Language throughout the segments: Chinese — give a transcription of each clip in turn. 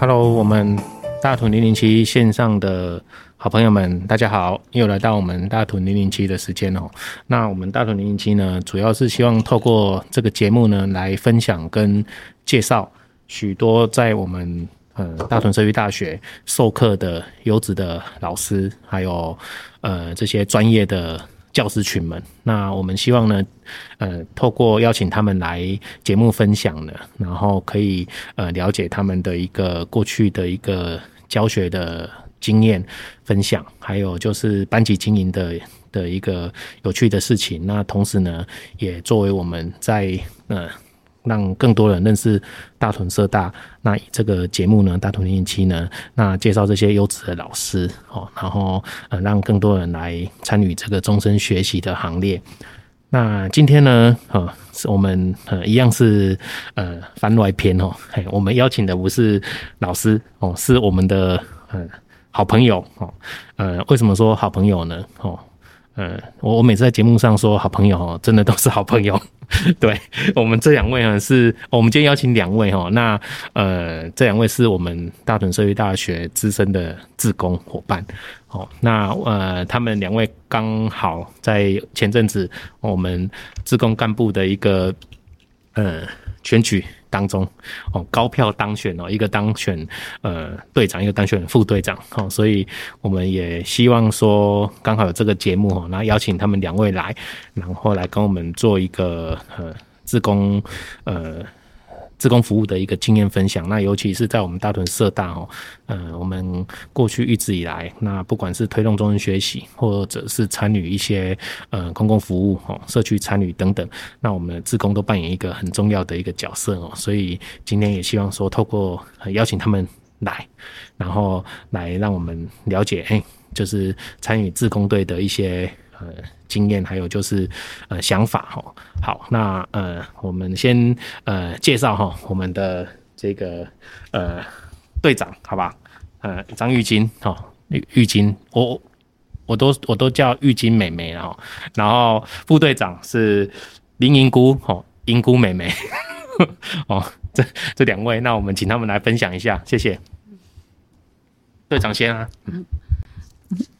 Hello，我们大屯零零七线上的好朋友们，大家好，又来到我们大屯零零七的时间哦。那我们大屯零零七呢，主要是希望透过这个节目呢，来分享跟介绍许多在我们呃大屯社区大学授课的优质的老师，还有呃这些专业的。教师群们，那我们希望呢，呃，透过邀请他们来节目分享呢，然后可以呃了解他们的一个过去的一个教学的经验分享，还有就是班级经营的的一个有趣的事情。那同时呢，也作为我们在呃。让更多人认识大屯社大。那这个节目呢，大屯零零七呢，那介绍这些优质的老师哦，然后呃，让更多人来参与这个终身学习的行列。那今天呢，呃，是我们呃一样是呃番外篇哦，嘿，我们邀请的不是老师哦，是我们的呃好朋友哦。呃，为什么说好朋友呢？哦。呃，我我每次在节目上说好朋友哦，真的都是好朋友。对，我们这两位呢，是我们今天邀请两位哈，那呃这两位是我们大屯社区大学资深的志工伙伴。哦，那呃他们两位刚好在前阵子我们志工干部的一个呃选举。当中哦，高票当选哦，一个当选呃队长，一个当选副队长哦，所以我们也希望说，刚好有这个节目哦，然后邀请他们两位来，然后来跟我们做一个呃自工呃。自工服务的一个经验分享，那尤其是在我们大屯社大哦，呃，我们过去一直以来，那不管是推动终身学习，或者是参与一些呃公共服务哦，社区参与等等，那我们的志工都扮演一个很重要的一个角色哦，所以今天也希望说，透过邀请他们来，然后来让我们了解，哎，就是参与自工队的一些呃。经验还有就是呃想法哈，好，那呃我们先呃介绍哈我们的这个呃队长好吧，呃张玉金哈玉玉金，我我都我都叫玉金妹妹然后，然后副队长是林银姑哈银姑妹妹 哦，这这两位，那我们请他们来分享一下，谢谢。队长先啊，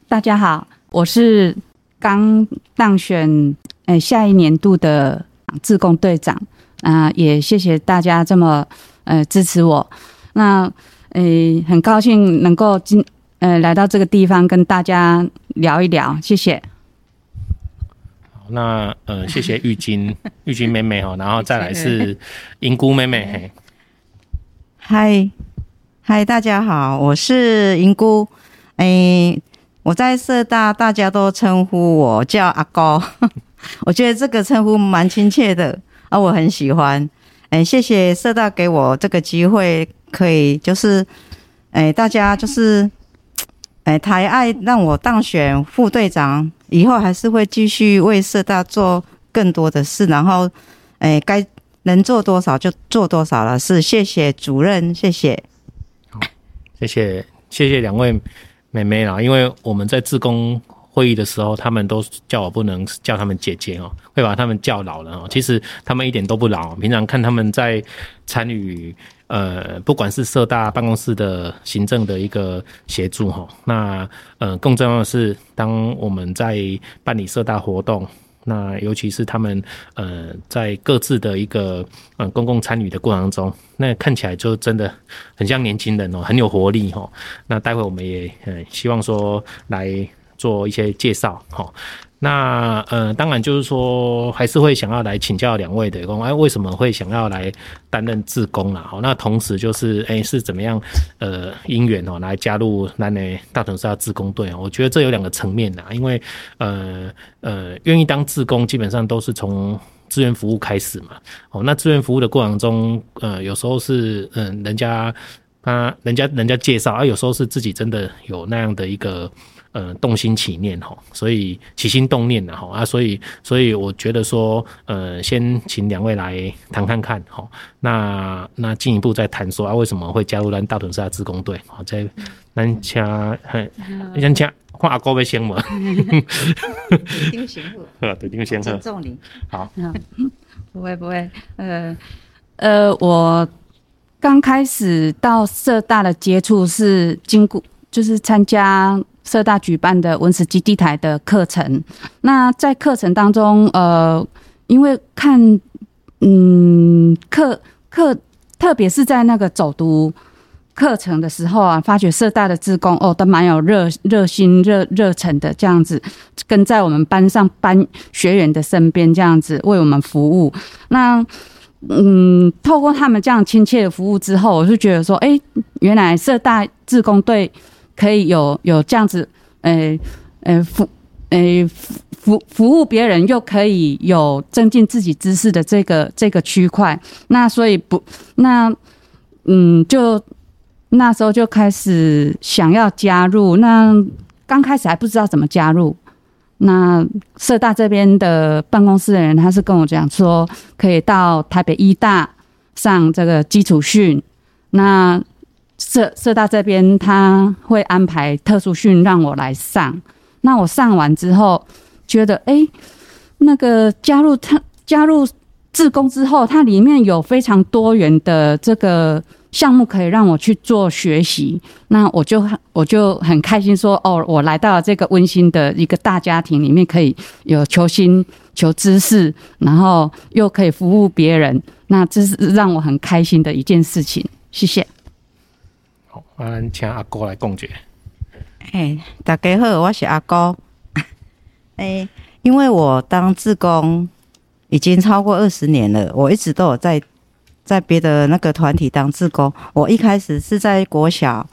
大家好，我是。刚当选，呃，下一年度的自贡队长，啊、呃，也谢谢大家这么呃支持我。那呃，很高兴能够今呃来到这个地方跟大家聊一聊，谢谢。好，那呃，谢谢玉金 玉金妹妹哈，然后再来是英姑妹妹。嘿，嗨嗨，大家好，我是英姑，哎。我在社大，大家都称呼我叫阿高，我觉得这个称呼蛮亲切的，啊我很喜欢。哎，谢谢社大给我这个机会，可以就是，哎，大家就是，哎，抬爱让我当选副队长，以后还是会继续为社大做更多的事，然后，哎，该能做多少就做多少了。是，谢谢主任，谢谢。好，谢谢，谢谢两位。妹妹啦，因为我们在自工会议的时候，他们都叫我不能叫他们姐姐哦，会把他们叫老了哦。其实他们一点都不老，平常看他们在参与呃，不管是社大办公室的行政的一个协助哈，那呃更重要的是，当我们在办理社大活动。那尤其是他们呃在各自的一个呃公共参与的过程中，那看起来就真的很像年轻人哦，很有活力哦。那待会我们也呃希望说来做一些介绍哈。那呃，当然就是说，还是会想要来请教两位的工，哎，为什么会想要来担任志工啦？好，那同时就是，哎，是怎么样呃因缘哦来加入咱的大屯社大志工队？我觉得这有两个层面呐，因为呃呃，愿意当志工，基本上都是从志愿服务开始嘛。哦，那志愿服务的过程中，呃，有时候是嗯、人家他人家人家介绍啊，有时候是自己真的有那样的一个。呃，动心起念哈，所以起心动念的哈啊，所以所以我觉得说，呃，先请两位来谈看看哈，那那进一步再谈说啊，为什么会加入咱大屯社大志工队？好，在咱请，你想请换阿哥要先吗？对丁先生，对丁先生，重礼，好，不会不会，呃呃，我刚开始到社大的接触是经过，就是参加社大举办的文史基地台的课程。那在课程当中，呃，因为看，嗯，课课，特别是在那个走读课程的时候啊，发觉社大的志工哦，都蛮有热热心、热热忱的，这样子跟在我们班上班学员的身边，这样子为我们服务。那嗯，透过他们这样亲切的服务之后，我就觉得说，哎、原来社大志工队可以有有这样子，呃、呃、服，呃、服服服务别人，又可以有增进自己知识的这个这个区块。那所以不，那嗯，就那时候就开始想要加入。那刚开始还不知道怎么加入。那社大这边的办公室的人，他是跟我讲说，可以到台北医大上这个基础训。那社社大这边他会安排特殊训让我来上。那我上完之后，觉得哎、那个加入他加入志工之后，它里面有非常多元的这个。项目可以让我去做学习，那我就我就很开心说哦，我来到了这个温馨的一个大家庭里面，可以有求新求知识，然后又可以服务别人，那这是让我很开心的一件事情。谢谢。好，那请阿姑来讲解。哎，大家好，我是阿姑。哎，因为我当志工已经超过二十年了，我一直都有在。在别的那个团体当志工，我一开始是在国小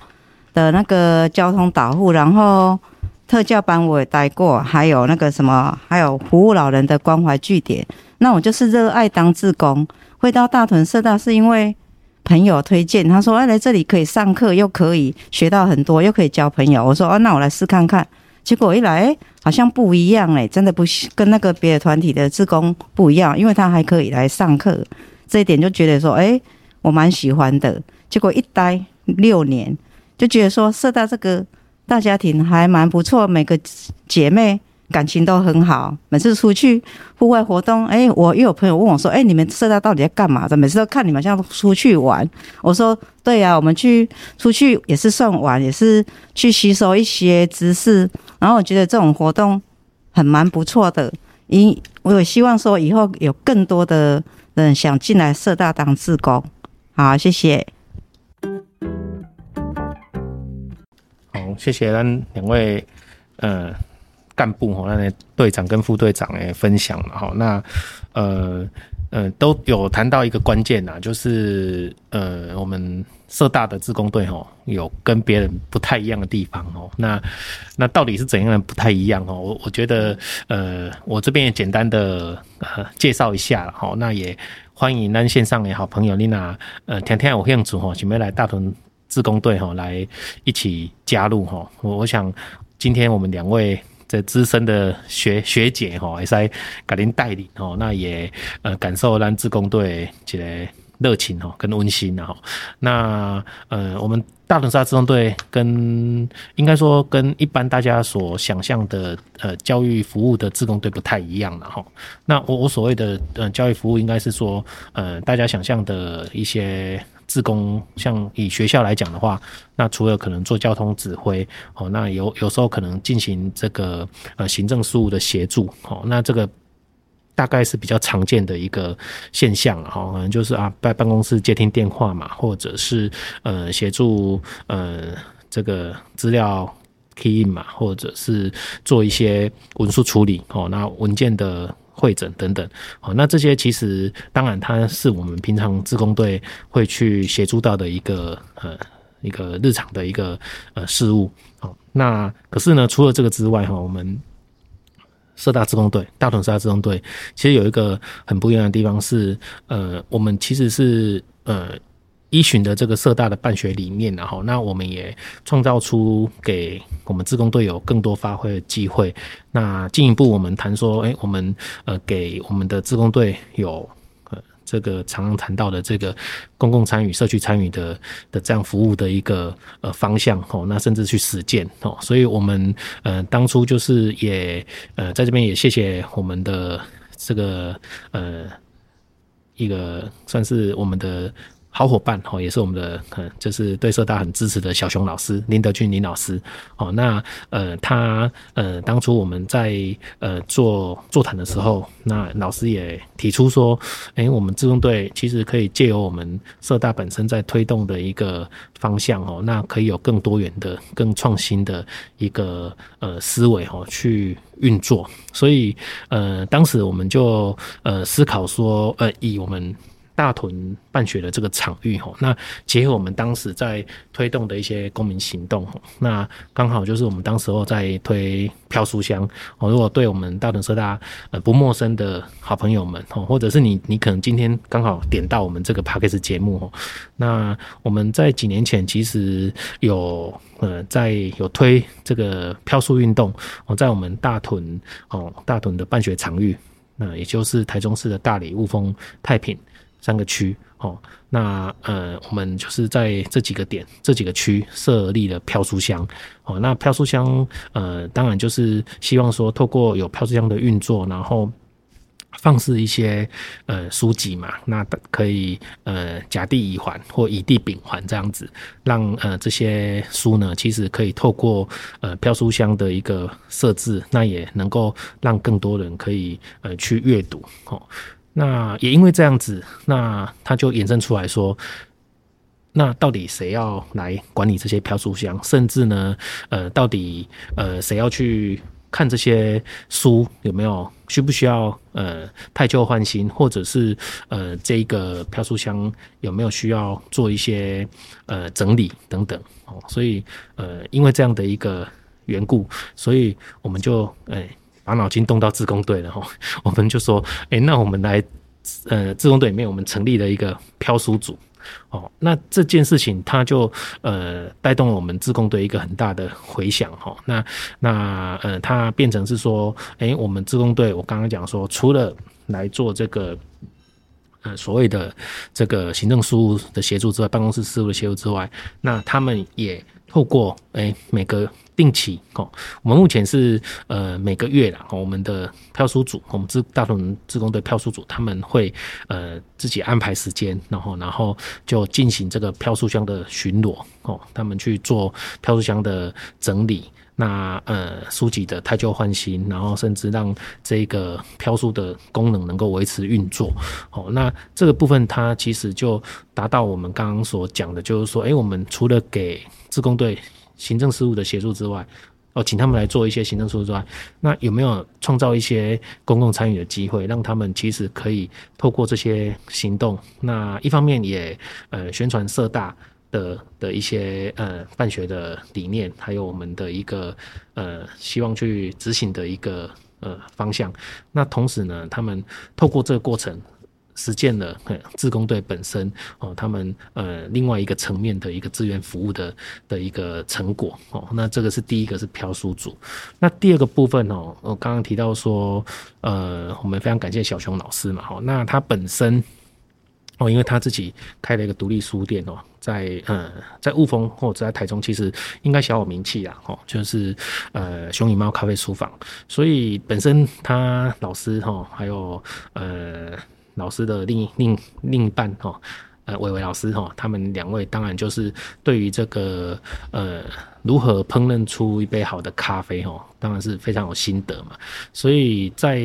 的那个交通导护，然后特教班我也待过，还有那个什么，还有服务老人的关怀据点。那我就是热爱当志工，会到大屯社大是因为朋友推荐，他说哎，来这里可以上课，又可以学到很多，又可以交朋友。我说哦，那我来试看看。结果一来，好像不一样哎，真的不跟那个别的团体的志工不一样，因为他还可以来上课。这一点就觉得说，哎，我蛮喜欢的。结果一待六年，就觉得说，社大这个大家庭还蛮不错，每个姐妹感情都很好。每次出去户外活动，哎，我又有朋友问我说，哎，你们社大到底在干嘛的？每次都看你们像出去玩。我说，对呀，我们去出去也是算玩，也是去吸收一些知识。然后我觉得这种活动很蛮不错的。因我有希望说，以后有更多的。人，想进来社大当志工，好，谢谢。好，谢谢咱两位呃干部哈，那队长跟副队长诶分享了哈，那呃呃都有谈到一个关键呐，就是呃我们。社大的自工队吼，有跟别人不太一样的地方哦。那那到底是怎样的不太一样哦？我我觉得，呃，我这边也简单的呃介绍一下哈。那也欢迎咱线上的好朋友丽娜，呃，天天有兴趣吼，准备来大屯自工队吼，来一起加入哈。我我想今天我们两位这资深的学学姐哈，也是给您带领哦。那也呃感受咱自工队这个。热情哈，跟温馨哈。那呃，我们大屯社大志工队跟应该说跟一般大家所想象的呃教育服务的自工队不太一样了哈。那我我所谓的呃教育服务，应该是说呃大家想象的一些自工，像以学校来讲的话，那除了可能做交通指挥哦，那有有时候可能进行这个呃行政事务的协助哦，那这个。大概是比较常见的一个现象了哈，可能就是啊，在办公室接听电话嘛，或者是呃协助呃这个资料 key in 嘛，或者是做一些文书处理哦，那文件的汇整等等好，那这些其实当然它是我们平常自工队会去协助到的一个呃一个日常的一个呃事务好，那可是呢，除了这个之外哈，我们。社大自工队，大屯社大自工队，其实有一个很不一样的地方是，呃，我们其实是呃依循的这个社大的办学理念，然后那我们也创造出给我们自工队有更多发挥的机会。那进一步我们谈说，哎、我们呃给我们的自工队有呃。这个常常谈到的这个公共参与、社区参与的的这样服务的一个呃方向哦，那甚至去实践哦，所以我们呃当初就是也呃在这边也谢谢我们的这个呃一个算是我们的好伙伴哦，也是我们的，嗯，就是对社大很支持的小熊老师林德俊林老师哦。那呃，他呃，当初我们在呃做座谈的时候，那老师也提出说，哎，我们自动队其实可以借由我们社大本身在推动的一个方向哦，那可以有更多元的、更创新的一个呃思维哦去运作。所以呃，当时我们就呃思考说，呃，以我们大屯办学的这个场域吼，那结合我们当时在推动的一些公民行动，那刚好就是我们当时候在推飘书箱哦。如果对我们大屯社大呃不陌生的好朋友们哦，或者是你你可能今天刚好点到我们这个 Podcast 节目哦，那我们在几年前其实有呃在有推这个飘书运动哦，在我们大屯哦大屯的办学场域，那也就是台中市的大里、雾峰、太平。三个区哦，那呃，我们就是在这几个点、这几个区设立了飘书箱哦。那飘书箱呃，当然就是希望说，透过有飘书箱的运作，然后放置一些呃书籍嘛，那可以呃甲地乙还或乙地丙还这样子，让呃这些书呢，其实可以透过呃飘书箱的一个设置，那也能够让更多人可以呃去阅读哦。那也因为这样子，那他就衍生出来说，那到底谁要来管理这些飘书箱？甚至呢，呃，到底呃谁要去看这些书有没有需不需要呃汰旧换新，或者是呃这一个飘书箱有没有需要做一些呃整理等等哦？所以呃因为这样的一个缘故，所以我们就哎。把脑筋动到自工队了哈，我们就说，哎，那我们来，呃，自工队里面我们成立了一个飘书组，哦，那这件事情它就呃带动了我们自工队一个很大的回响哈，那那呃它变成是说，哎，我们自工队我刚刚讲说，除了来做这个呃所谓的这个行政事务的协助之外，办公室事务的协助之外，那他们也透过哎每个。定期哦，我们目前是呃每个月啦，我们的票书组，我们自大同自工队票书组，他们会呃自己安排时间，然后然后就进行这个票书箱的巡逻哦，他们去做票书箱的整理，那呃书籍的汰旧换新，然后甚至让这个飘书的功能能够维持运作哦，那这个部分它其实就达到我们刚刚所讲的，就是说，哎，我们除了给自工队。行政事务的协助之外，哦，请他们来做一些行政事务之外，那有没有创造一些公共参与的机会，让他们其实可以透过这些行动，那一方面也呃宣传社大的的一些呃办学的理念，还有我们的一个呃希望去执行的一个呃方向。那同时呢，他们透过这个过程。实践了，自，工队本身哦，他们呃另外一个层面的一个志愿服务的的一个成果哦，那这个是第一个是飘书组，那第二个部分哦，我刚刚提到说，呃，我们非常感谢小熊老师嘛，哦，那他本身哦，因为他自己开了一个独立书店哦，在呃在雾峰或者在台中，其实应该小有名气啦，哦，就是呃熊与猫咖啡书房，所以本身他老师哈，还有呃。老师的另另另一半哈，呃，伟伟老师哈，他们两位当然就是对于这个呃如何烹饪出一杯好的咖啡哈，当然是非常有心得嘛。所以在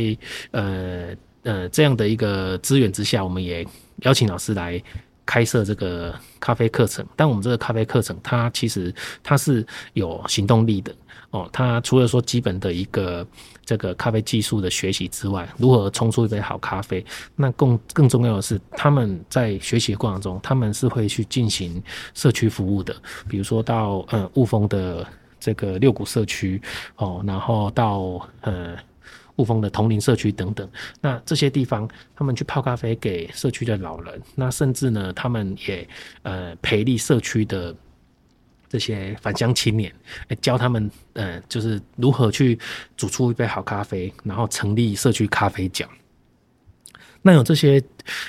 呃呃这样的一个资源之下，我们也邀请老师来开设这个咖啡课程。但我们这个咖啡课程，它其实它是有行动力的。哦，它除了说基本的一个这个咖啡技术的学习之外，如何冲出一杯好咖啡，那更更重要的是，他们在学习过程中，他们是会去进行社区服务的，比如说到呃雾峰的这个六股社区哦，然后到呃雾峰的同龄社区等等，那这些地方他们去泡咖啡给社区的老人，那甚至呢，他们也呃培力社区的。这些返乡青年，教他们，呃，就是如何去煮出一杯好咖啡，然后成立社区咖啡角。那有这些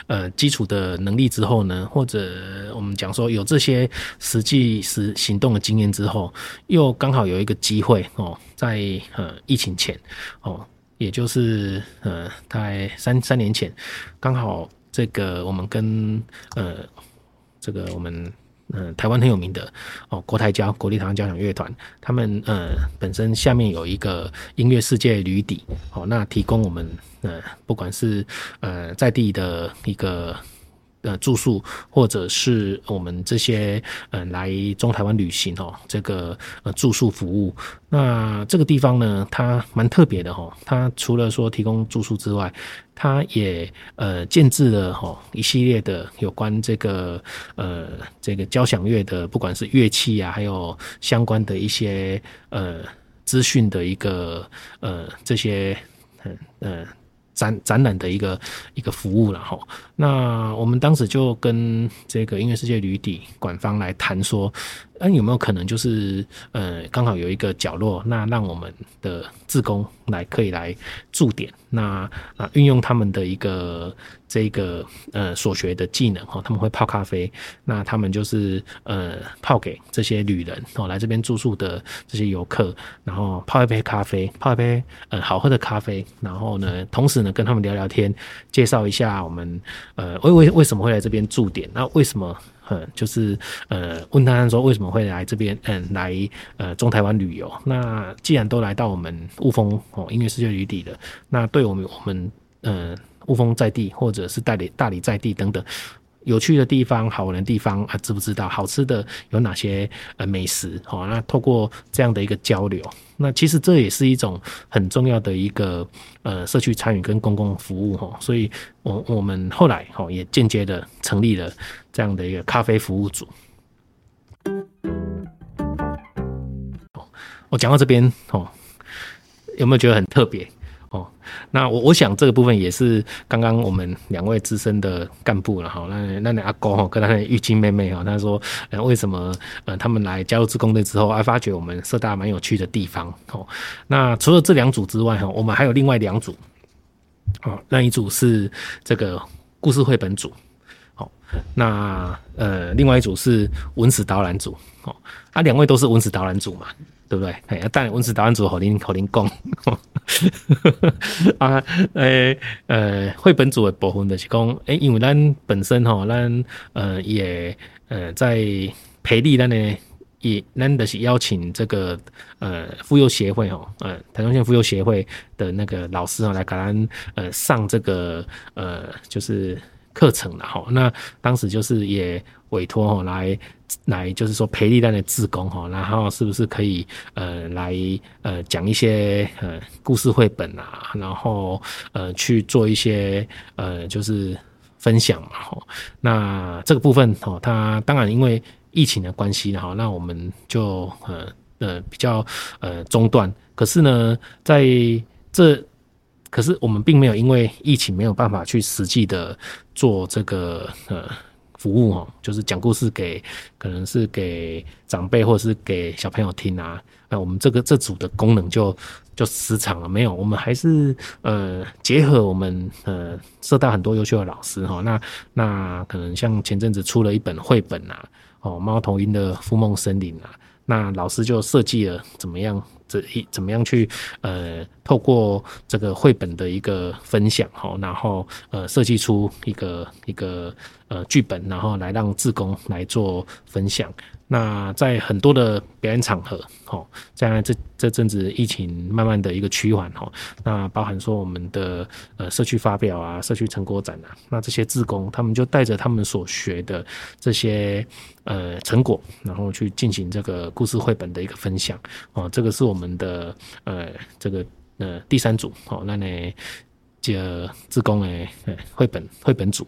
呃基础的能力之后呢，或者我们讲说有这些实际实行动的经验之后，又刚好有一个机会哦，在呃疫情前哦，也就是呃大概三三年前，刚好这个我们跟呃。这个我们。嗯，台湾很有名的哦，国台交国立台湾交响乐团，他们呃本身下面有一个音乐世界旅底，哦，那提供我们呃不管是呃在地的一个。呃，住宿或者是我们这些呃来中台湾旅行哦，这个呃住宿服务，那这个地方呢，它蛮特别的哈。它除了说提供住宿之外，它也呃建置了哈一系列的有关这个呃这个交响乐的，不管是乐器啊，还有相关的一些呃资讯的一个呃这些嗯呃。展展览的一个一个服务了哈，那我们当时就跟这个音乐世界旅邸馆方来谈说。那有没有可能就是呃，刚好有一个角落，那让我们的志工来可以来驻点，那啊运用他们的一个这个呃所学的技能哈，他们会泡咖啡，那他们就是呃泡给这些旅人哦来这边住宿的这些游客，然后泡一杯咖啡，泡一杯呃好喝的咖啡，然后呢，同时呢跟他们聊聊天，介绍一下我们呃为为为什么会来这边驻点，那为什么？嗯，就是呃，问他说为什么会来这边，嗯，来呃中台湾旅游。那既然都来到我们雾峰哦音乐世界旅底的，那对我们我们呃雾峰在地或者是大理大理在地等等。有趣的地方，好玩的地方啊，知不知道？好吃的有哪些呃美食？好，那透过这样的一个交流，那其实这也是一种很重要的一个呃社区参与跟公共服务哈。所以我我们后来哈也间接的成立了这样的一个咖啡服务组。我讲到这边哦，有没有觉得很特别？那我我想这个部分也是刚刚我们两位资深的干部了哈。那那阿公哈跟他的玉清妹妹哈，他说呃为什么呃他们来加入志工队之后，还发觉我们社大蛮有趣的地方哦。那除了这两组之外哈，我们还有另外两组哦，那一组是这个故事绘本组，好，那呃另外一组是文史导览组哦。啊，两位都是文史导览组嘛。对不对？哎，但文史答案组好您好您讲 啊，诶、欸、呃，绘本组的部分就是讲，诶、欸，因为咱本身吼，咱呃也呃在培力咱呢，也咱的是邀请这个呃妇幼协会吼，呃台中县妇幼协会的那个老师啊来给咱呃上这个呃就是课程了哈。那当时就是也委托吼来。来就是说培力单的志工哈，然后是不是可以呃来呃讲一些呃故事绘本啊，然后呃去做一些呃就是分享嘛哈。那这个部分哈，它当然因为疫情的关系哈，那我们就呃呃比较呃中断。可是呢，在这可是我们并没有因为疫情没有办法去实际的做这个呃。服务哦，就是讲故事给可能是给长辈或者是给小朋友听啊。那我们这个这组的功能就就失常了。没有，我们还是呃结合我们呃社大很多优秀的老师哈。那那可能像前阵子出了一本绘本啊，哦，猫头鹰的复梦森林啊，那老师就设计了怎么样。这一怎么样去呃透过这个绘本的一个分享哈，然后呃设计出一个一个呃剧本，然后来让志工来做分享。那在很多的表演场合，哈，在这这阵子疫情慢慢的一个趋缓，哈，那包含说我们的呃社区发表啊、社区成果展啊，那这些志工他们就带着他们所学的这些呃成果，然后去进行这个故事绘本的一个分享，哦，这个是我们的呃这个呃第三组，哦，那呢这志工诶绘本绘本组，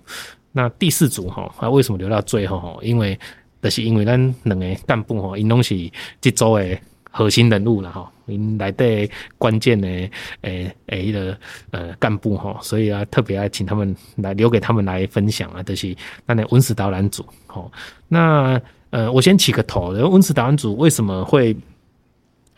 那第四组哈，啊为什么留到最后哈？因为就是因为咱两个干部吼，因拢是这组的核心人物了哈，因来的关键的诶诶迄个呃干部哈，所以啊特别爱请他们来留给他们来分享啊，就是那的文史导览组吼。那呃我先起个头，文史导览组为什么会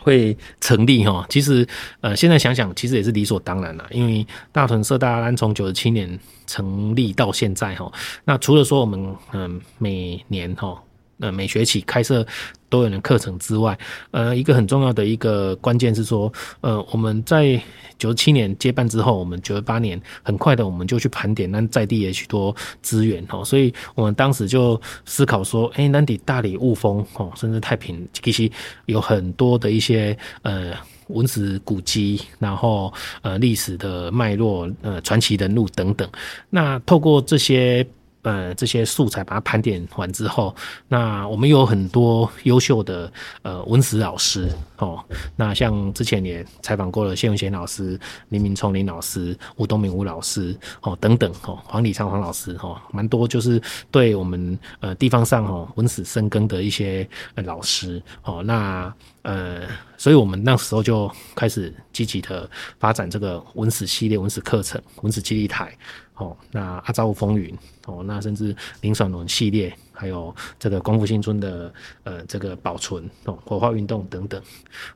会成立哈？其实呃现在想想，其实也是理所当然了，因为大屯社大安从九十七年成立到现在哈，那除了说我们嗯每年哈。呃每学期开设多元的课程之外，呃，一个很重要的一个关键是说，呃，我们在九七年接办之后，我们九八年很快的我们就去盘点，那在地也许多资源哦，所以我们当时就思考说，哎，那底大理雾峰哦，甚至太平其实有很多的一些呃。文史古迹，然后呃历史的脉络，呃传奇人物等等。那透过这些呃这些素材，把它盘点完之后，那我们有很多优秀的呃文史老师哦。那像之前也采访过了谢文贤老师、林明聪林老师、吴东明吴老师哦等等哦，黄礼昌黄老师哦，蛮多就是对我们呃地方上哦文史深耕的一些老师哦。那呃。所以我们那时候就开始积极的发展这个文史系列、文史课程、文史基地台，哦，那阿昭风云，哦，那甚至林爽文系列，还有这个光复新村的呃这个保存哦，火化运动等等，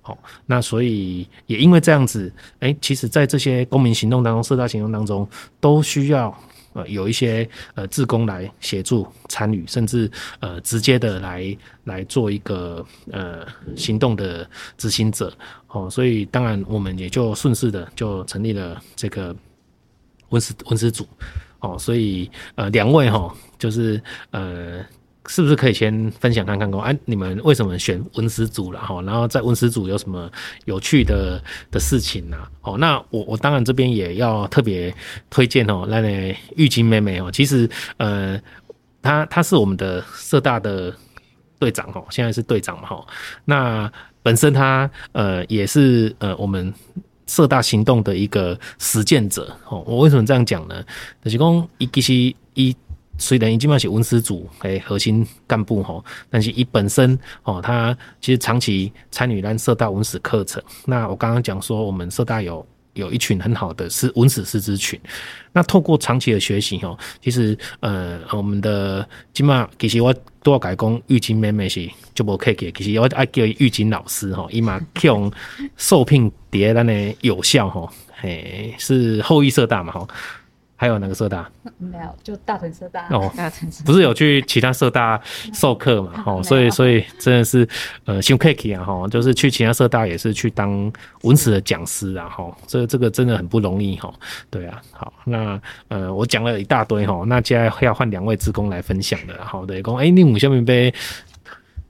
好，那所以也因为这样子，哎，其实在这些公民行动当中、社大行动当中，都需要。呃，有一些呃，志工来协助参与，甚至呃，直接的来来做一个呃行动的执行者哦，所以当然我们也就顺势的就成立了这个文史文史组哦，所以呃，两位哈，就是呃。是不是可以先分享看看哦？哎、你们为什么选文史组了哈？然后在文史组有什么有趣的的事情呢？哦，那我我当然这边也要特别推荐哦，那那玉晶妹妹哦，其实呃，她她是我们的社大的队长哦，现在是队长嘛哈。那本身她呃也是呃我们社大行动的一个实践者哦。我为什么这样讲呢？就是讲伊其实伊。虽然伊基本上是文史组诶核心干部吼，但是伊本身哦，他其实长期参与咱社大文史课程。那我刚刚讲说，我们社大有有一群很好的是文史师资群。那透过长期的学习吼，其实呃，我们的今嘛其实我都要改讲玉金妹妹是就无客气，其实我爱叫玉金老师吼，伊嘛用 受聘迭咱的有效吼，嘿，是后裔社大嘛吼。还有哪个社大？没有，就大屯社大。哦，不是有去其他社大授课嘛？哦，所以所以真的是呃，辛苦啊！哈，就是去其他社大也是去当文史的讲师啊！哈，这这个真的很不容易哈。对啊，好，那呃，我讲了一大堆哈，那接下来要换两位职工来分享的。好的，讲哎，你五下面被。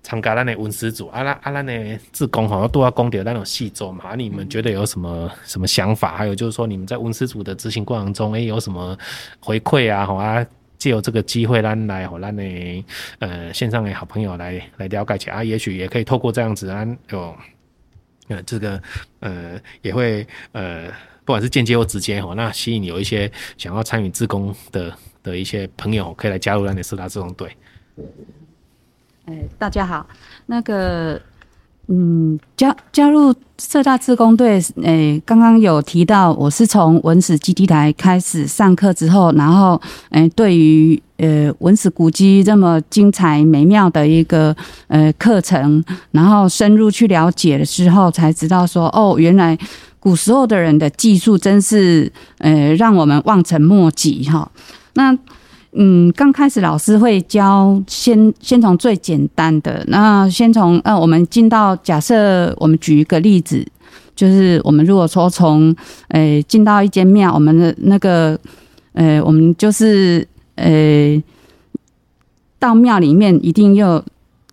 参加咱的文史组，啊啦啊，咱的志工好像都要讲到那种细作嘛。你们觉得有什么什么想法？还有就是说，你们在文史组的执行过程中，诶、有什么回馈啊？好啊，借由这个机会，咱来和咱的呃线上的好朋友来来了解一下啊。也许也可以透过这样子啊，有呃这个呃也会呃不管是间接或直接哈，那吸引有一些想要参与志工的的一些朋友，可以来加入咱的四大志工队。哎，大家好，那个，嗯，加加入社大志工队，哎，刚刚有提到，我是从文史基地台开始上课之后，然后，哎，对于呃文史古迹这么精彩美妙的一个呃课程，然后深入去了解了之后，才知道说，哦，原来古时候的人的技术真是，呃，让我们望尘莫及哈。那嗯，刚开始老师会教先，先从最简单的，那先从呃，我们进到假设，我们举一个例子，就是我们如果说从呃进到一间庙，我们的那个呃，我们就是呃到庙里面一定要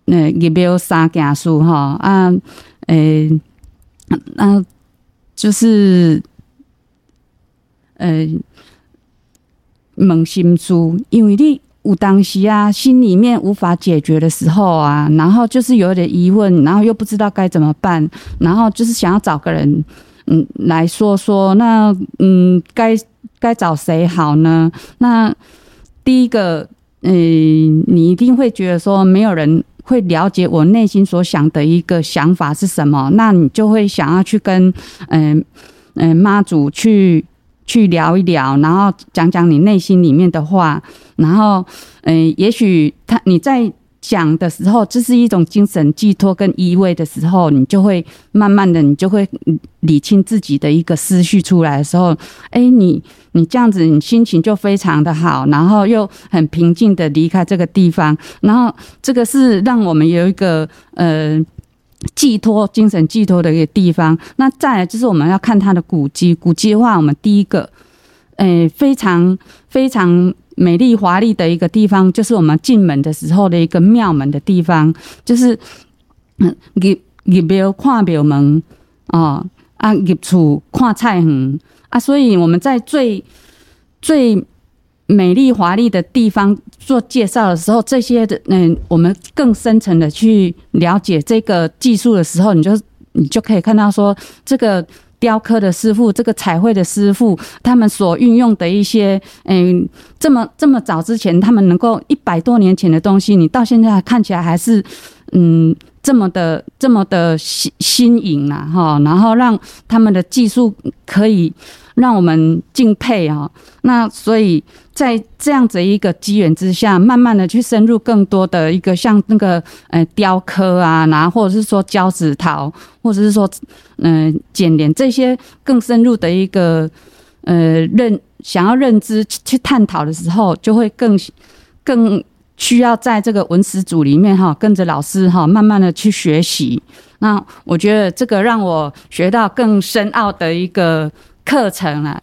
呃也没有三件事哈啊，呃，那就是呃。扪心事，因为你有当时啊，心里面无法解决的时候啊，然后就是有点疑问，然后又不知道该怎么办，然后就是想要找个人，嗯，来说说，那嗯，该该找谁好呢？那第一个，嗯，你一定会觉得说，没有人会了解我内心所想的一个想法是什么，那你就会想要去跟，嗯嗯，妈祖去。去聊一聊，然后讲讲你内心里面的话，然后，嗯、也许他你在讲的时候，这是一种精神寄托跟依偎的时候，你就会慢慢的，你就会理清自己的一个思绪出来的时候，哎，你你这样子，你心情就非常的好，然后又很平静的离开这个地方，然后这个是让我们有一个呃寄托精神寄托的一个地方。那再来就是我们要看它的古迹，古迹的话，我们第一个，哎，非常非常。美丽华丽的一个地方，就是我们进门的时候的一个庙门的地方，就是嗯，入入庙看庙门哦，啊入厝看菜园啊，所以我们在最最美丽华丽的地方做介绍的时候，这些的嗯，我们更深层的去了解这个技术的时候，你就你就可以看到说这个。雕刻的师傅，这个彩绘的师傅，他们所运用的一些，嗯，这么这么早之前，他们能够一百多年前的东西，你到现在看起来还是，嗯，这么的这么的新新颖呐，哈，然后让他们的技术可以。让我们敬佩啊！那所以在这样子一个机缘之下，慢慢的去深入更多的一个像那个呃雕刻啊，然后或者是说交趾陶，或者是说嗯、剪连这些更深入的一个呃认想要认知去探讨的时候，就会更更需要在这个文史组里面哈，跟着老师哈，慢慢的去学习。那我觉得这个让我学到更深奥的一个。课程啊，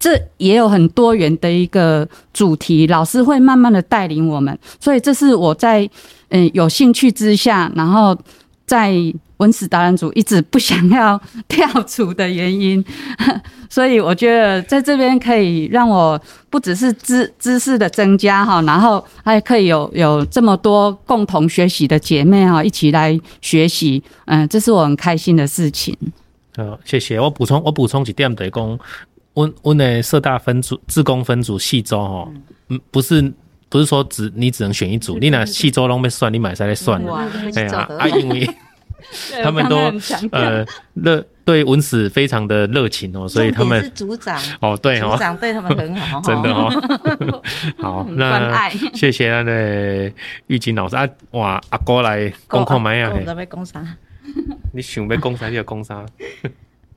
这也有很多元的一个主题，老师会慢慢的带领我们，所以这是我在嗯有兴趣之下，然后在文史导览组一直不想要跳组的原因，所以我觉得在这边可以让我不只是知知识的增加哈，然后还可以有有这么多共同学习的姐妹哈，一起来学习，嗯，这是我很开心的事情。好，谢谢。我补充，我补充几点，就是讲，我我的社大分组、志工分组四组哈，嗯，不是不是说只你只能选一组，你那细周拢要算，你买下来算？哎呀，啊，因为他们都呃热对文史非常的热情哦，所以他们是组长哦，对哦，组长对他们很好，真的哦。好，那谢谢那个玉金老师啊，哇，阿哥来讲看麦啊，我准备讲啥？你想要讲啥就讲啥。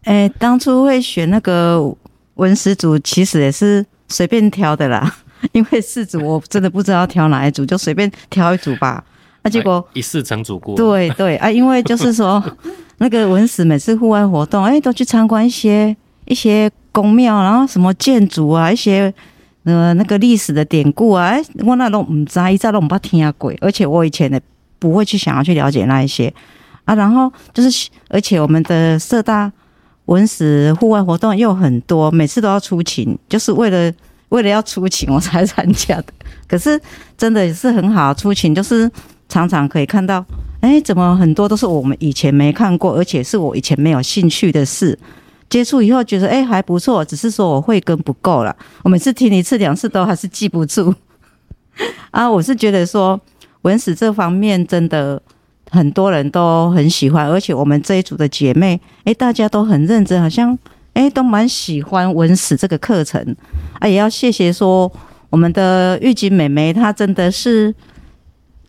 哎，当初会选那个文史组，其实也是随便挑的啦。因为四组我真的不知道挑哪一组，就随便挑一组吧。那、啊、结果一试成主顾。对对啊，因为就是说 那个文史每次户外活动，哎，都去参观一些一些宫庙，然后什么建筑啊，一些呃那个历史的典故啊，哎，我那都唔知，一再都唔捌听过，而且我以前也不会去想要去了解那一些。啊，然后就是，而且我们的社大文史户外活动又很多，每次都要出勤，就是为了为了要出勤我才参加的。可是真的也是很好，出勤就是常常可以看到，哎，怎么很多都是我们以前没看过，而且是我以前没有兴趣的事，接触以后觉得哎还不错，只是说我会跟不够了。我每次听一次两次都还是记不住。啊，我是觉得说文史这方面真的。很多人都很喜欢，而且我们这一组的姐妹，哎，大家都很认真，好像哎都蛮喜欢文史这个课程。啊，也要谢谢说我们的玉锦美眉，她真的是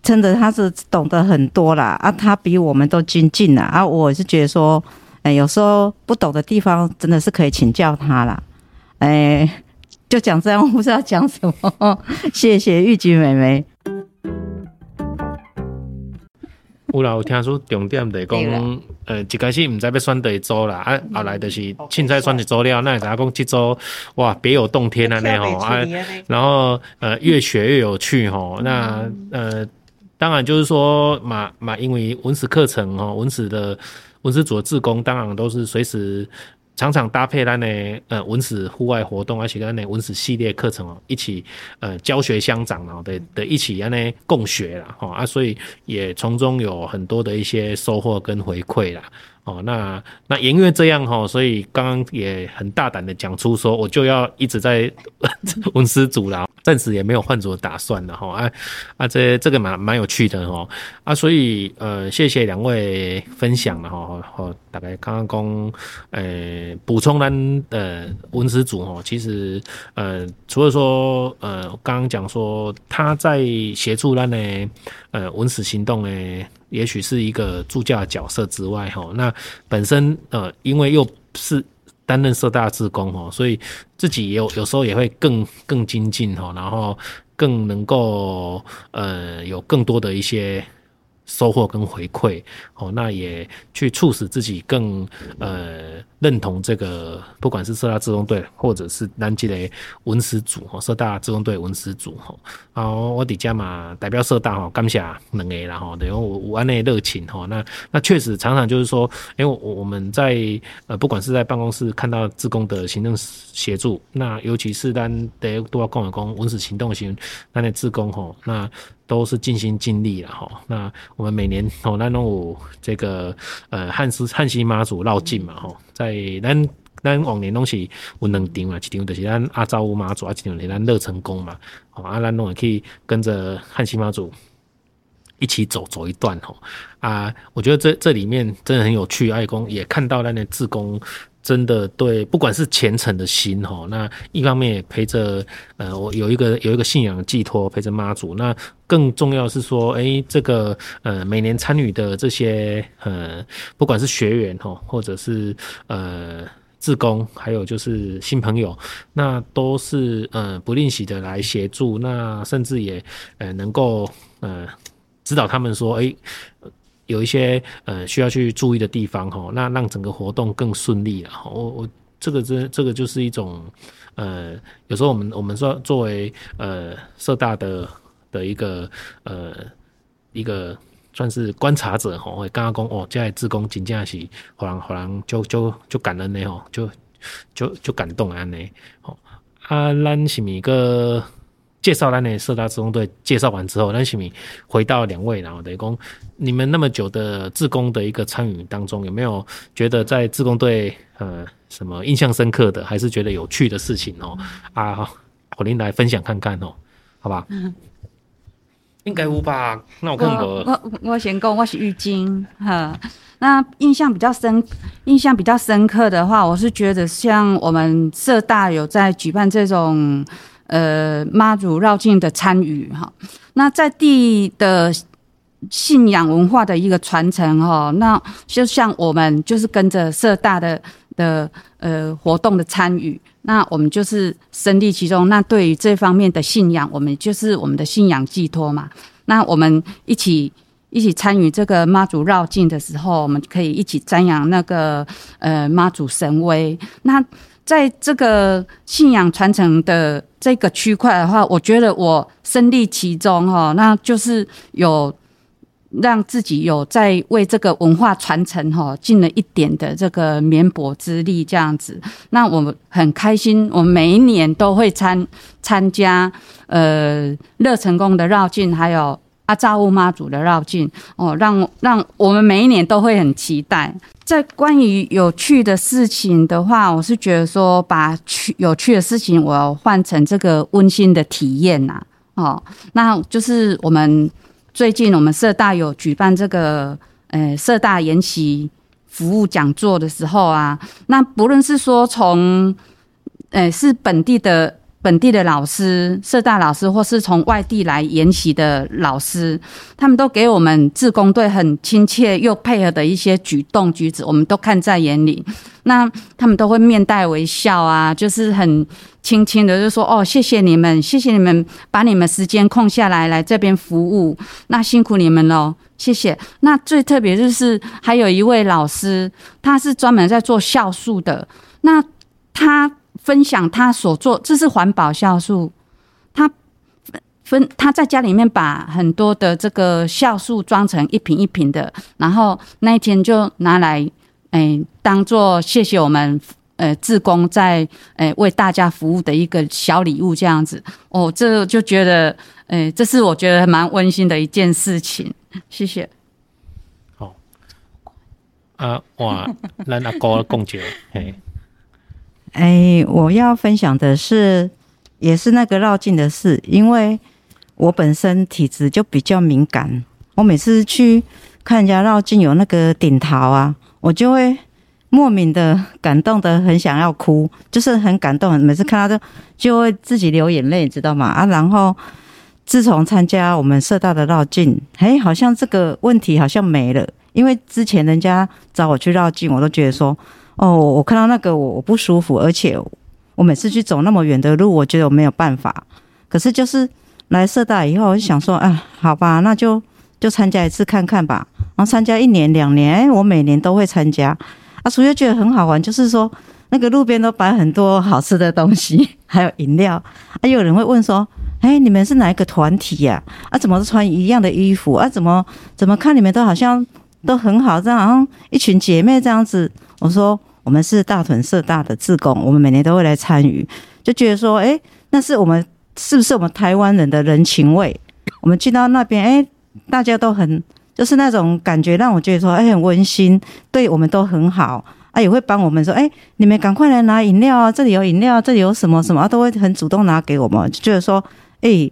真的，她是懂得很多啦。啊，她比我们都精进了啊。我是觉得说，哎，有时候不懂的地方，真的是可以请教她啦。哎，就讲这样，我不知道讲什么。谢谢玉锦美眉。有啦，有听说重点的讲，呃，一开始毋知要选第一组啦，啊，后来就是凊彩选一组了，那也知影讲即组哇别有洞天啊，那吼啊，然后呃越学越有趣吼，那呃当然就是说嘛嘛，因为文史课程吼，文史的文史组的志工当然都是随时。常常搭配咱的呃文史户外活动，而且跟咱的文史系列课程哦，一起呃教学相长哦的的一起安尼共学啦，哈啊，所以也从中有很多的一些收获跟回馈啦，哦，那那也因为这样哈，所以刚刚也很大胆的讲出说，我就要一直在 文史组啦，暂时也没有换组的打算了哈。啊啊，这这个蛮蛮有趣的哈。啊，所以呃，谢谢两位分享了哈。好，大概刚刚讲呃补充咱呃文史组哈，其实呃除了说呃刚刚讲说他在协助咱的呃文史行动呢。也许是一个助教的角色之外，哈，那本身呃，因为又是担任社大志工，哈，所以自己也有有时候也会更更精进，哈，然后更能够呃有更多的一些。收获跟回馈，哦，那也去促使自己更呃认同这个，不管是社大志工队，或者是南极的文史组，哈，社大志工队文史组，哈，好，我底下嘛代表社大哈，感谢两个然后等于我我安内热情，哈，那那确实常常就是说，因为我我们在呃不管是在办公室看到志工的行政协助，那尤其是咱得都要共有共文史行动型，那那志工吼，那。都是尽心尽力了哈。那我们每年哦，那弄有这个呃汉斯汉西妈祖绕境嘛哈，在咱咱往年拢是有两场嘛，一场就是咱阿昭乌妈祖，啊，一场是咱乐成宫嘛。吼，啊，咱拢也可以跟着汉西妈祖一起走走一段吼。啊，我觉得这这里面真的很有趣，爱公也看到那的志工。真的对，不管是虔诚的心哈，那一方面也陪着呃，我有一个有一个信仰的寄托，陪着妈祖。那更重要是说，哎、这个呃，每年参与的这些呃，不管是学员哈，或者是呃，自工，还有就是新朋友，那都是呃不吝惜的来协助，那甚至也呃能够呃指导他们说，哎、有一些呃需要去注意的地方哈，那让整个活动更顺利了哈。我我这个这这个就是一种呃，有时候我们我们说作为呃社大的的一个呃一个算是观察者哈，会刚刚讲哦，在志工真正是好人好人就就就感恩的吼，就就就感动安呢。好啊，咱是咪个？介绍咱的社大自工队介绍完之后，那是咪回到两位，然后等于讲你们那么久的自工的一个参与当中，有没有觉得在自工队呃什么印象深刻的，还是觉得有趣的事情哦？啊，好，我您来分享看看哦，好吧？嗯，应该有吧？那我更不，我我先讲，我是玉金哈。那印象比较深，印象比较深刻的话，我是觉得像我们社大有在举办这种。呃，妈祖绕境的参与哈，那在地的信仰文化的一个传承哈，那就像我们就是跟着社大的的呃活动的参与，那我们就是身历其中。那对于这方面的信仰，我们就是我们的信仰寄托嘛。那我们一起一起参与这个妈祖绕境的时候，我们可以一起瞻仰那个呃妈祖神威。那在这个信仰传承的这个区块的话，我觉得我身历其中哈，那就是有让自己有在为这个文化传承哈尽了一点的这个绵薄之力，这样子。那我们很开心，我每一年都会参参加呃乐成宫的绕境，还有阿照乌妈祖的绕境哦，让让我们每一年都会很期待。在关于有趣的事情的话，我是觉得说，把趣有趣的事情，我要换成这个温馨的体验呐。哦，那就是我们最近我们社大有举办这个呃社大研习服务讲座的时候啊，那不论是说从呃是本地的。本地的老师、社大老师，或是从外地来研习的老师，他们都给我们志工队很亲切又配合的一些举动举止，我们都看在眼里。那他们都会面带微笑啊，就是很轻轻的就说：“哦，谢谢你们，谢谢你们把你们时间空下来来这边服务，那辛苦你们喽，谢谢。”那最特别就是还有一位老师，他是专门在做酵素的，那他。分享他所做，这是环保酵素。他分他在家里面把很多的这个酵素装成一瓶一瓶的，然后那一天就拿来，诶、欸，当做谢谢我们呃志工在诶、欸、为大家服务的一个小礼物这样子。哦，这就觉得，诶、欸，这是我觉得蛮温馨的一件事情。谢谢。好啊哇，咱阿哥共酒，哎，哎，我要分享的是，也是那个绕境的事，因为我本身体质就比较敏感，我每次去看人家绕境有那个顶桃啊，我就会莫名的感动的很想要哭，就是很感动，每次看到就就会自己流眼泪，知道吗？啊，然后。自从参加我们社大的绕境，哎，好像这个问题好像没了。因为之前人家找我去绕境，我都觉得说，哦，我看到那个我我不舒服，而且我每次去走那么远的路，我觉得我没有办法。可是就是来社大以后，我就想说，啊，好吧，那就就参加一次看看吧。然后参加一年两年，哎，我每年都会参加。啊，所以觉得很好玩，就是说那个路边都摆很多好吃的东西，还有饮料。啊，有人会问说。哎、你们是哪一个团体呀？啊，啊，怎么都穿一样的衣服？啊，怎么怎么看你们都好像都很好，这样好像一群姐妹这样子。我说我们是大屯社大的志工，我们每年都会来参与，就觉得说，哎、那是我们是不是我们台湾人的人情味？我们去到那边，哎、大家都很就是那种感觉，让我觉得说，哎、很温馨，对我们都很好。啊，也会帮我们说，哎、你们赶快来拿饮料啊，这里有饮料，这里有什么什么，都会很主动拿给我们，就觉得说。哎、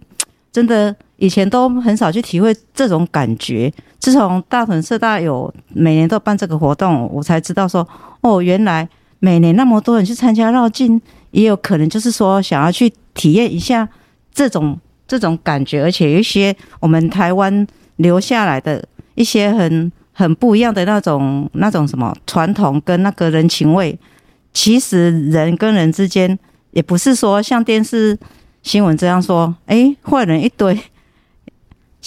真的，以前都很少去体会这种感觉。自从大屯社大有每年都办这个活动，我才知道说，哦，原来每年那么多人去参加绕境，也有可能就是说想要去体验一下这种这种感觉，而且有一些我们台湾留下来的一些很很不一样的那种那种什么传统跟那个人情味。其实人跟人之间也不是说像电视。新闻这样说，哎，坏人一堆。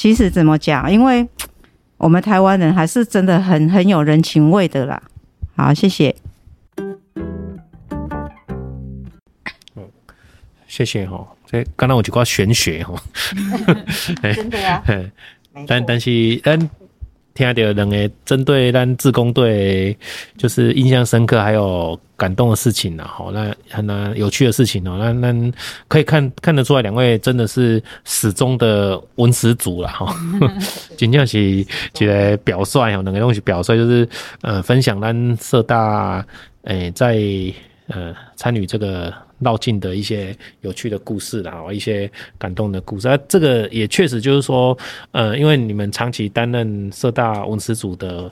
其实怎么讲？因为 我们台湾人还是真的很很有人情味的啦。好，谢谢。嗯，谢谢哈。这刚刚我就挂玄学 哈。真的呀、啊。但但是但。听到两个针对咱自工队，就是印象深刻还有感动的事情呢，好，那很难有趣的事情哦，那那可以看看得出来，两位真的是始终的文史组了哈，真正是一个表率哦，两个东西表率就是呃分享咱社大诶在呃参与这个。绕境的一些有趣的故事啦，一些感动的故事。啊，这个也确实就是说，呃，因为你们长期担任社大文史组的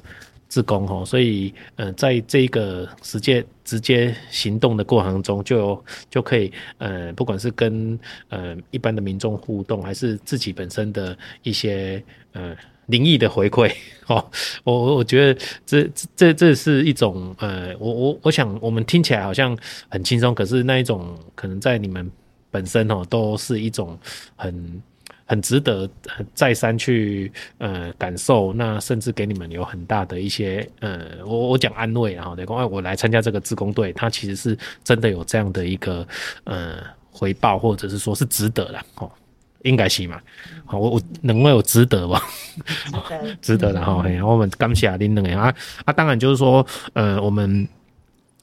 志工吼，所以呃，在这个实践直接行动的过程中就，就就可以呃，不管是跟呃一般的民众互动，还是自己本身的一些呃。灵异的回馈，哦，我我觉得这这这是一种呃，我我我想我们听起来好像很轻松，可是那一种可能在你们本身哦，都是一种很很值得再三去呃感受，那甚至给你们有很大的一些呃，我我讲安慰啊，对，公我来参加这个自工队，他其实是真的有这样的一个呃回报，或者是说是值得的哦。应该是嘛，好，我我能为我值得吧，值得 的哈，嘿，我们感谢恁两个。啊啊，当然就是说，呃，我们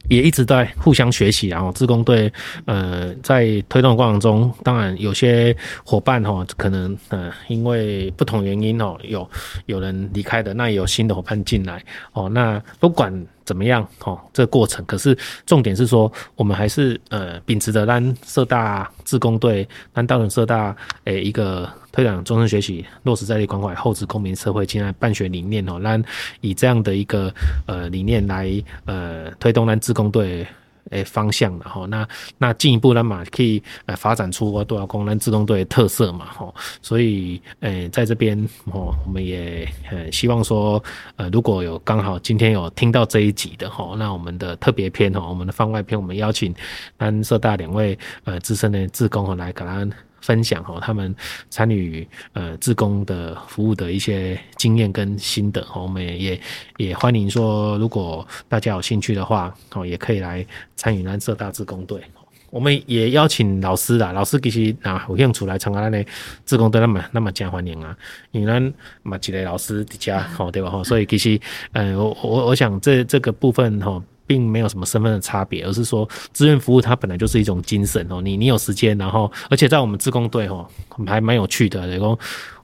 也一直在互相学习，然后自工队，呃，在推动过程中，当然有些伙伴哈，可能呃，因为不同原因哦，有有人离开的，那也有新的伙伴进来哦，那不管。怎么样？哦，这个过程，可是重点是说，我们还是呃秉持着咱社大自工队、咱大人社大诶一个推广终身学习、落实在地关怀、厚植公民社会、进来办学理念哦，让以这样的一个呃理念来呃推动咱自工队。诶，方向的哈，那那进一步呢嘛，可以呃发展出多少功能自动队的特色嘛哈，所以诶在这边哦，我们也呃希望说呃如果有刚好今天有听到这一集的哈，那我们的特别篇哈，我们的番外篇，我们邀请安社大两位呃资深的志工来跟咱。分享哈，他们参与呃自工的服务的一些经验跟心得哈，我们也也欢迎说，如果大家有兴趣的话，哦，也可以来参与蓝色大自工队。我们也邀请老师啦，老师其实啊有兴趣来参加咱的志工队，那么那么加欢迎啊，因为咱嘛几个老师的家，好对吧？哈，所以其实呃我我我想这这个部分哈。并没有什么身份的差别，而是说志愿服务它本来就是一种精神哦。你你有时间，然后而且在我们自工队哦，还蛮有趣的。然后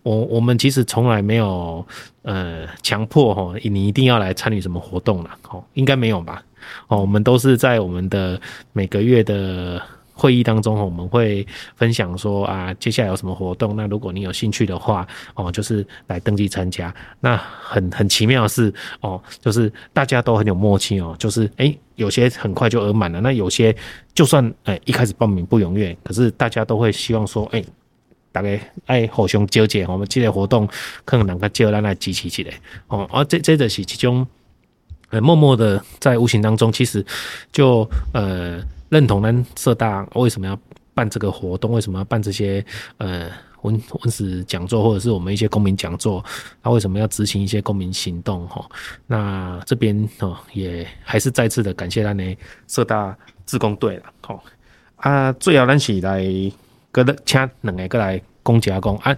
我我们其实从来没有呃强迫哦，你一定要来参与什么活动了哦，应该没有吧？哦，我们都是在我们的每个月的。会议当中，我们会分享说啊，接下来有什么活动？那如果你有兴趣的话，哦，就是来登记参加。那很很奇妙的是，哦，就是大家都很有默契哦，就是诶，有些很快就额满了，那有些就算诶一开始报名不踊跃，可是大家都会希望说，诶，大概哎互相纠结，我们这个活动可能能够叫咱来支持起来哦。而这这个是其中，呃，默默的在无形当中，其实就呃。认同呢，社大为什么要办这个活动？为什么要办这些呃文文史讲座，或者是我们一些公民讲座？他为什么要执行一些公民行动？哈，那这边哦也还是再次的感谢咱的社大自工队了。好啊，最后咱是来个的请两个过来公加工啊。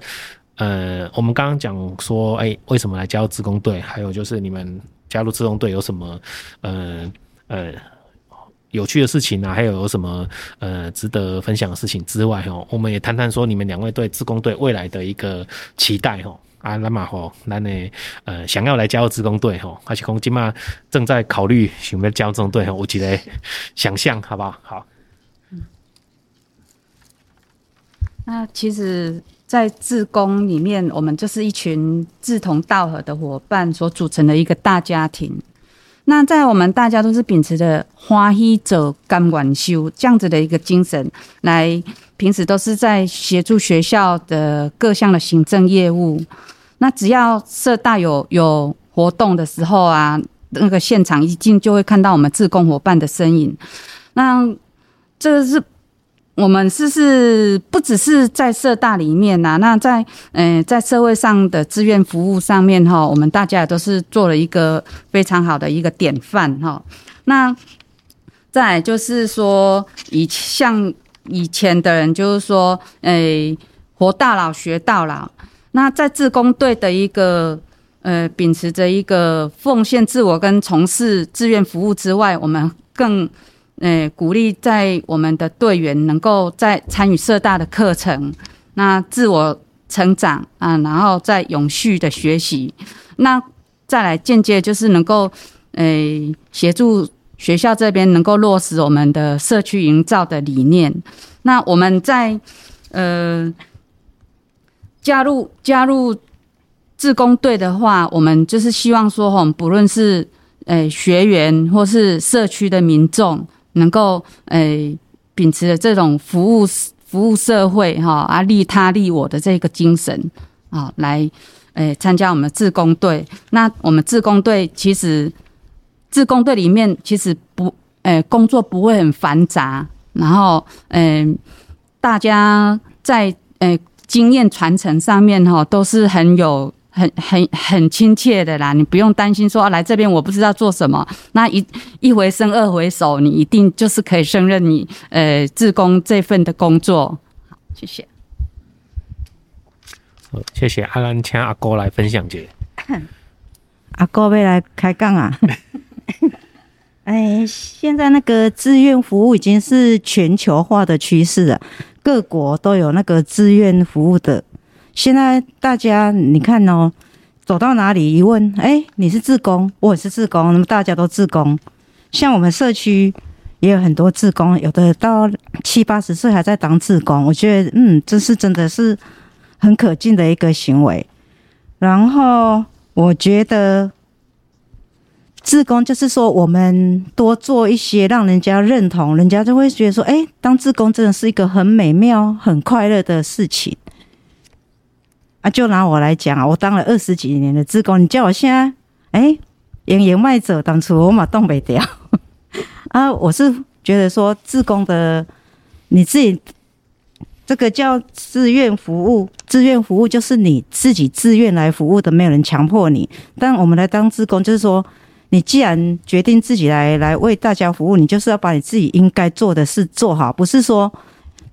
呃，我们刚刚讲说，哎，为什么来加入自工队？还有就是你们加入自工队有什么呃呃？有趣的事情啊，还有有什么呃值得分享的事情之外哈，我们也谈谈说你们两位对志工队未来的一个期待哦。啊，那么吼，那呢呃想要来加入志工队吼，而且公今嘛正在考虑想要加入志工队吼，我觉得想象好不好？好。嗯。那其实，在志工里面，我们就是一群志同道合的伙伴所组成的一个大家庭。那在我们大家都是秉持着欢喜者甘愿修这样子的一个精神，来平时都是在协助学校的各项的行政业务。那只要社大有有活动的时候啊，那个现场一进就会看到我们自工伙伴的身影。那这是。我们是是不只是在社大里面呐，那在嗯、在社会上的志愿服务上面哈，我们大家也都是做了一个非常好的一个典范哈。那再就是说，以像以前的人就是说，诶，活到老学到老。那在自工队的一个呃，秉持着一个奉献自我跟从事志愿服务之外，我们更。诶，鼓励在我们的队员能够在参与社大的课程，那自我成长啊，然后再永续的学习，那再来间接就是能够诶协助学校这边能够落实我们的社区营造的理念。那我们在呃加入加入自工队的话，我们就是希望说，哈，不论是诶学员或是社区的民众。能够诶、秉持着这种服务服务社会哈啊利他利我的这个精神啊，来诶参、加我们自工队。那我们自工队其实自工队里面其实不诶、工作不会很繁杂，然后诶、欸、大家在诶、经验传承上面哈都是很有。很很很亲切的啦，你不用担心说、啊、来这边我不知道做什么，那一一回生二回熟，你一定就是可以胜任你呃志工这份的工作。好，谢谢。好，谢谢阿兰，请阿哥来分享姐。阿哥要来开杠啊！哎，现在那个志愿服务已经是全球化的趋势了，各国都有那个志愿服务的。现在大家你看哦，走到哪里一问，哎，你是志工，我也是志工，那么大家都志工。像我们社区也有很多志工，有的到七八十岁还在当志工。我觉得，嗯，这是真的是很可敬的一个行为。然后我觉得，志工就是说，我们多做一些，让人家认同，人家就会觉得说，哎，当志工真的是一个很美妙、很快乐的事情。啊，就拿我来讲啊，我当了二十几年的志工，你叫我现在，哎，营营卖走，当初我嘛动不掉。啊，我是觉得说，志工的你自己这个叫志愿服务，志愿服务就是你自己自愿来服务的，没有人强迫你。但我们来当志工，就是说，你既然决定自己来来为大家服务，你就是要把你自己应该做的事做好，不是说。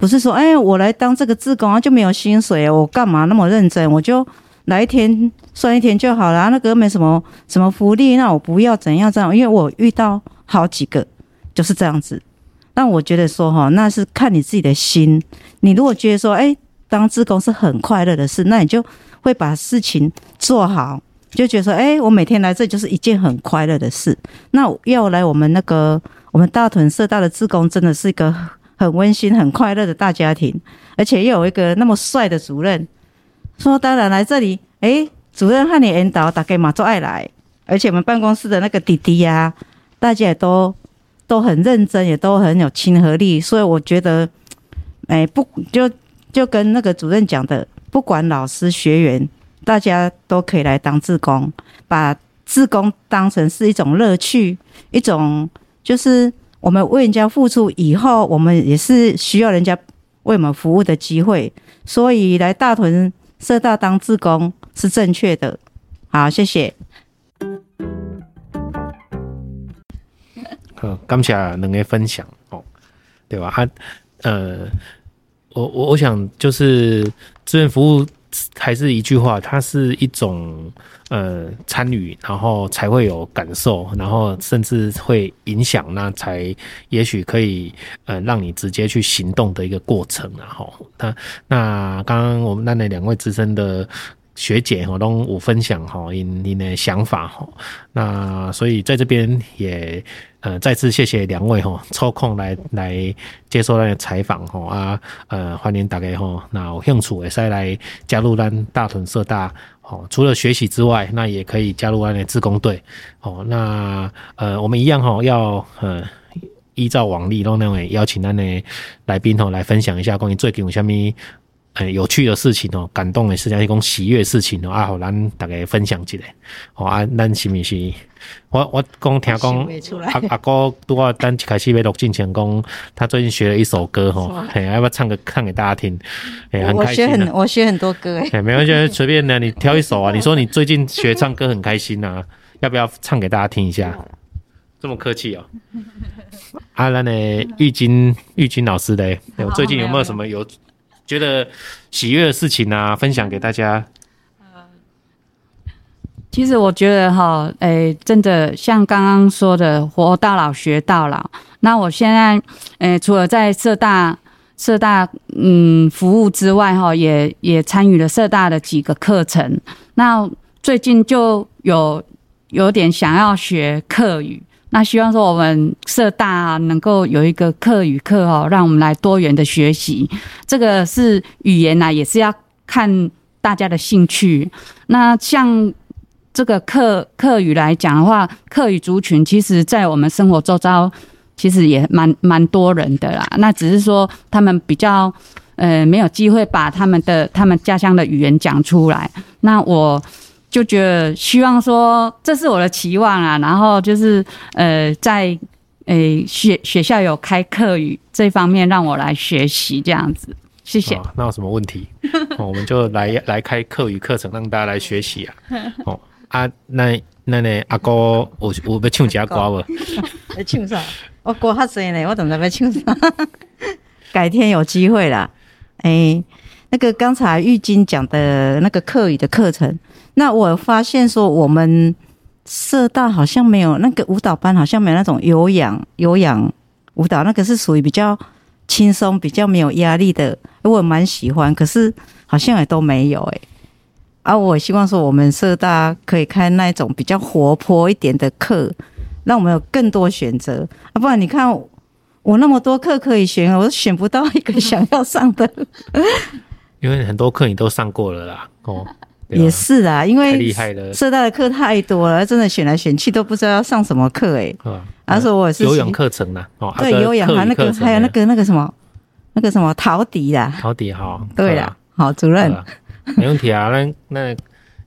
不是说，哎，我来当这个志工啊，就没有薪水，我干嘛那么认真？我就来一天算一天就好了，那个没什么什么福利，那我不要怎样这样？因为我遇到好几个，就是这样子。但我觉得说哈，那是看你自己的心。你如果觉得说，哎，当志工是很快乐的事，那你就会把事情做好，就觉得说，哎，我每天来这就是一件很快乐的事。那要来我们那个我们大屯社大的志工，真的是一个很温馨、很快乐的大家庭，而且又有一个那么帅的主任。说当然来这里，哎，主任和你引导，大概嘛都爱来。而且我们办公室的那个弟弟呀、大家也都都很认真，也都很有亲和力，所以我觉得，哎，不就就跟那个主任讲的，不管老师学员，大家都可以来当志工，把志工当成是一种乐趣，一种就是我们为人家付出以后，我们也是需要人家为我们服务的机会，所以来大屯社大当志工是正确的。好，谢谢。好，感谢两个分享哦，对吧？他呃，我我我想就是志愿服务还是一句话，它是一种呃参与，然后才会有感受，然后甚至会影响，那才也许可以呃让你直接去行动的一个过程，然后那那刚刚我们那那两位资深的。学姐哈，都有分享哈，你你的想法哈，那所以在这边也呃再次谢谢两位哈，抽空来来接受那个采访哈啊呃欢迎大家哈，那有兴趣也是来加入咱大屯社大哦，除了学习之外，那也可以加入咱的志工队哦，那呃我们一样哈要呃依照往例，让那位邀请咱的来宾哈来分享一下关于最近有虾米。哎，有趣的事情哦，感动的事情，一种喜悦的事情哦，啊，好，咱大家分享一下。好啊，咱是不是？我我刚听讲，阿阿哥拄啊，咱一开始要录进前讲，他最近学了一首歌哈，哎，要不要唱个唱给大家听？哎，很开心。我学很，我学很多歌哎。没关系，随便的，你挑一首啊。你说你最近学唱歌很开心呐，要不要唱给大家听一下？这么客气哦。啊，咱的玉金玉金老师嘞，我最近有没有什么有？觉得喜悦的事情啊，分享给大家。呃，其实我觉得哈，诶，真的像刚刚说的，活到老学到老。那我现在，诶，除了在社大社大嗯服务之外，哈，也也参与了社大的几个课程。那最近就有有点想要学客语。那希望说我们社大能够有一个客语课哦，让我们来多元的学习。这个是语言呐，也是要看大家的兴趣。那像这个客客语来讲的话，客语族群其实在我们生活周遭其实也蛮蛮多人的啦。那只是说他们比较呃没有机会把他们的他们家乡的语言讲出来。那我。就觉得希望说，这是我的期望啊，然后就是呃，在诶学学校有开课语这方面，让我来学习这样子，谢谢。那有什么问题？哦，我们就来来开课语课程，让大家来学习啊。哦啊，那那呢，阿哥，我我要唱几下歌不？要唱啥？我歌较济呢，我怎么知要唱啥？改天有机会啦。哎，那个刚才玉金讲的那个课语的课程。那我发现说，我们社大好像没有那个舞蹈班，好像没有那种有氧有氧舞蹈，那个是属于比较轻松、比较没有压力的。我蛮喜欢，可是好像也都没有哎。啊、我希望说，我们社大可以开那种比较活泼一点的课，让我们有更多选择。啊，不然你看我那么多课可以选，我选不到一个想要上的。因为很多课你都上过了啦，哦。也是啊，因为社大的课太多了，真的选来选去都不知道要上什么课哎。啊，他说我是游泳课程呢，哦，对，游泳啊那个还有那个那个什么那个什么陶笛啦，陶笛哈，对啦，好主任，没问题啊。那那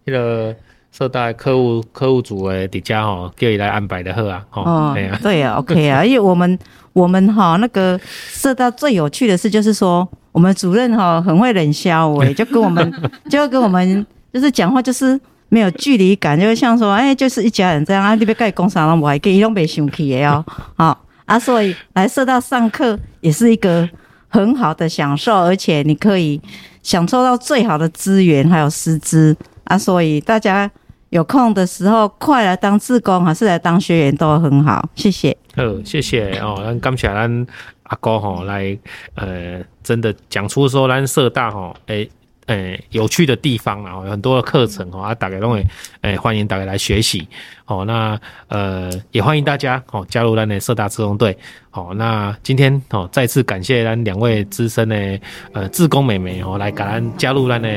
那个社大客户客户组的底下哈，叫你来安排的课啊，哦，对啊，对啊，OK 啊，因为我们我们哈那个社大最有趣的事就是说，我们主任哈很会冷笑哎，就跟我们 就跟我们。就是讲话就是没有距离感，就会像说，哎，就是一家人这样啊。你别盖工厂了，我还可以用别想起的哦。好 啊，所以来社大上课也是一个很好的享受，而且你可以享受到最好的资源还有师资啊。所以大家有空的时候快来当志工还是来当学员都很好，谢谢。好，谢谢哦，咱感谢咱阿哥吼来，呃，真的讲出说咱社大吼，诶。诶、欸，有趣的地方啊，有很多的课程哦，啊，大家都会诶，欢迎大家来学习哦。那呃，也欢迎大家哦加入咱的社大志工队。好，那今天哦，再次感谢咱两位资深的呃志工妹妹哦，来给咱加入咱的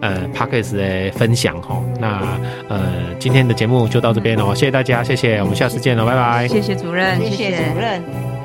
呃 Podcast 的分享哦。那呃，今天的节目就到这边哦，谢谢大家，谢谢，我们下次见了，拜拜。谢谢主任，谢谢主任。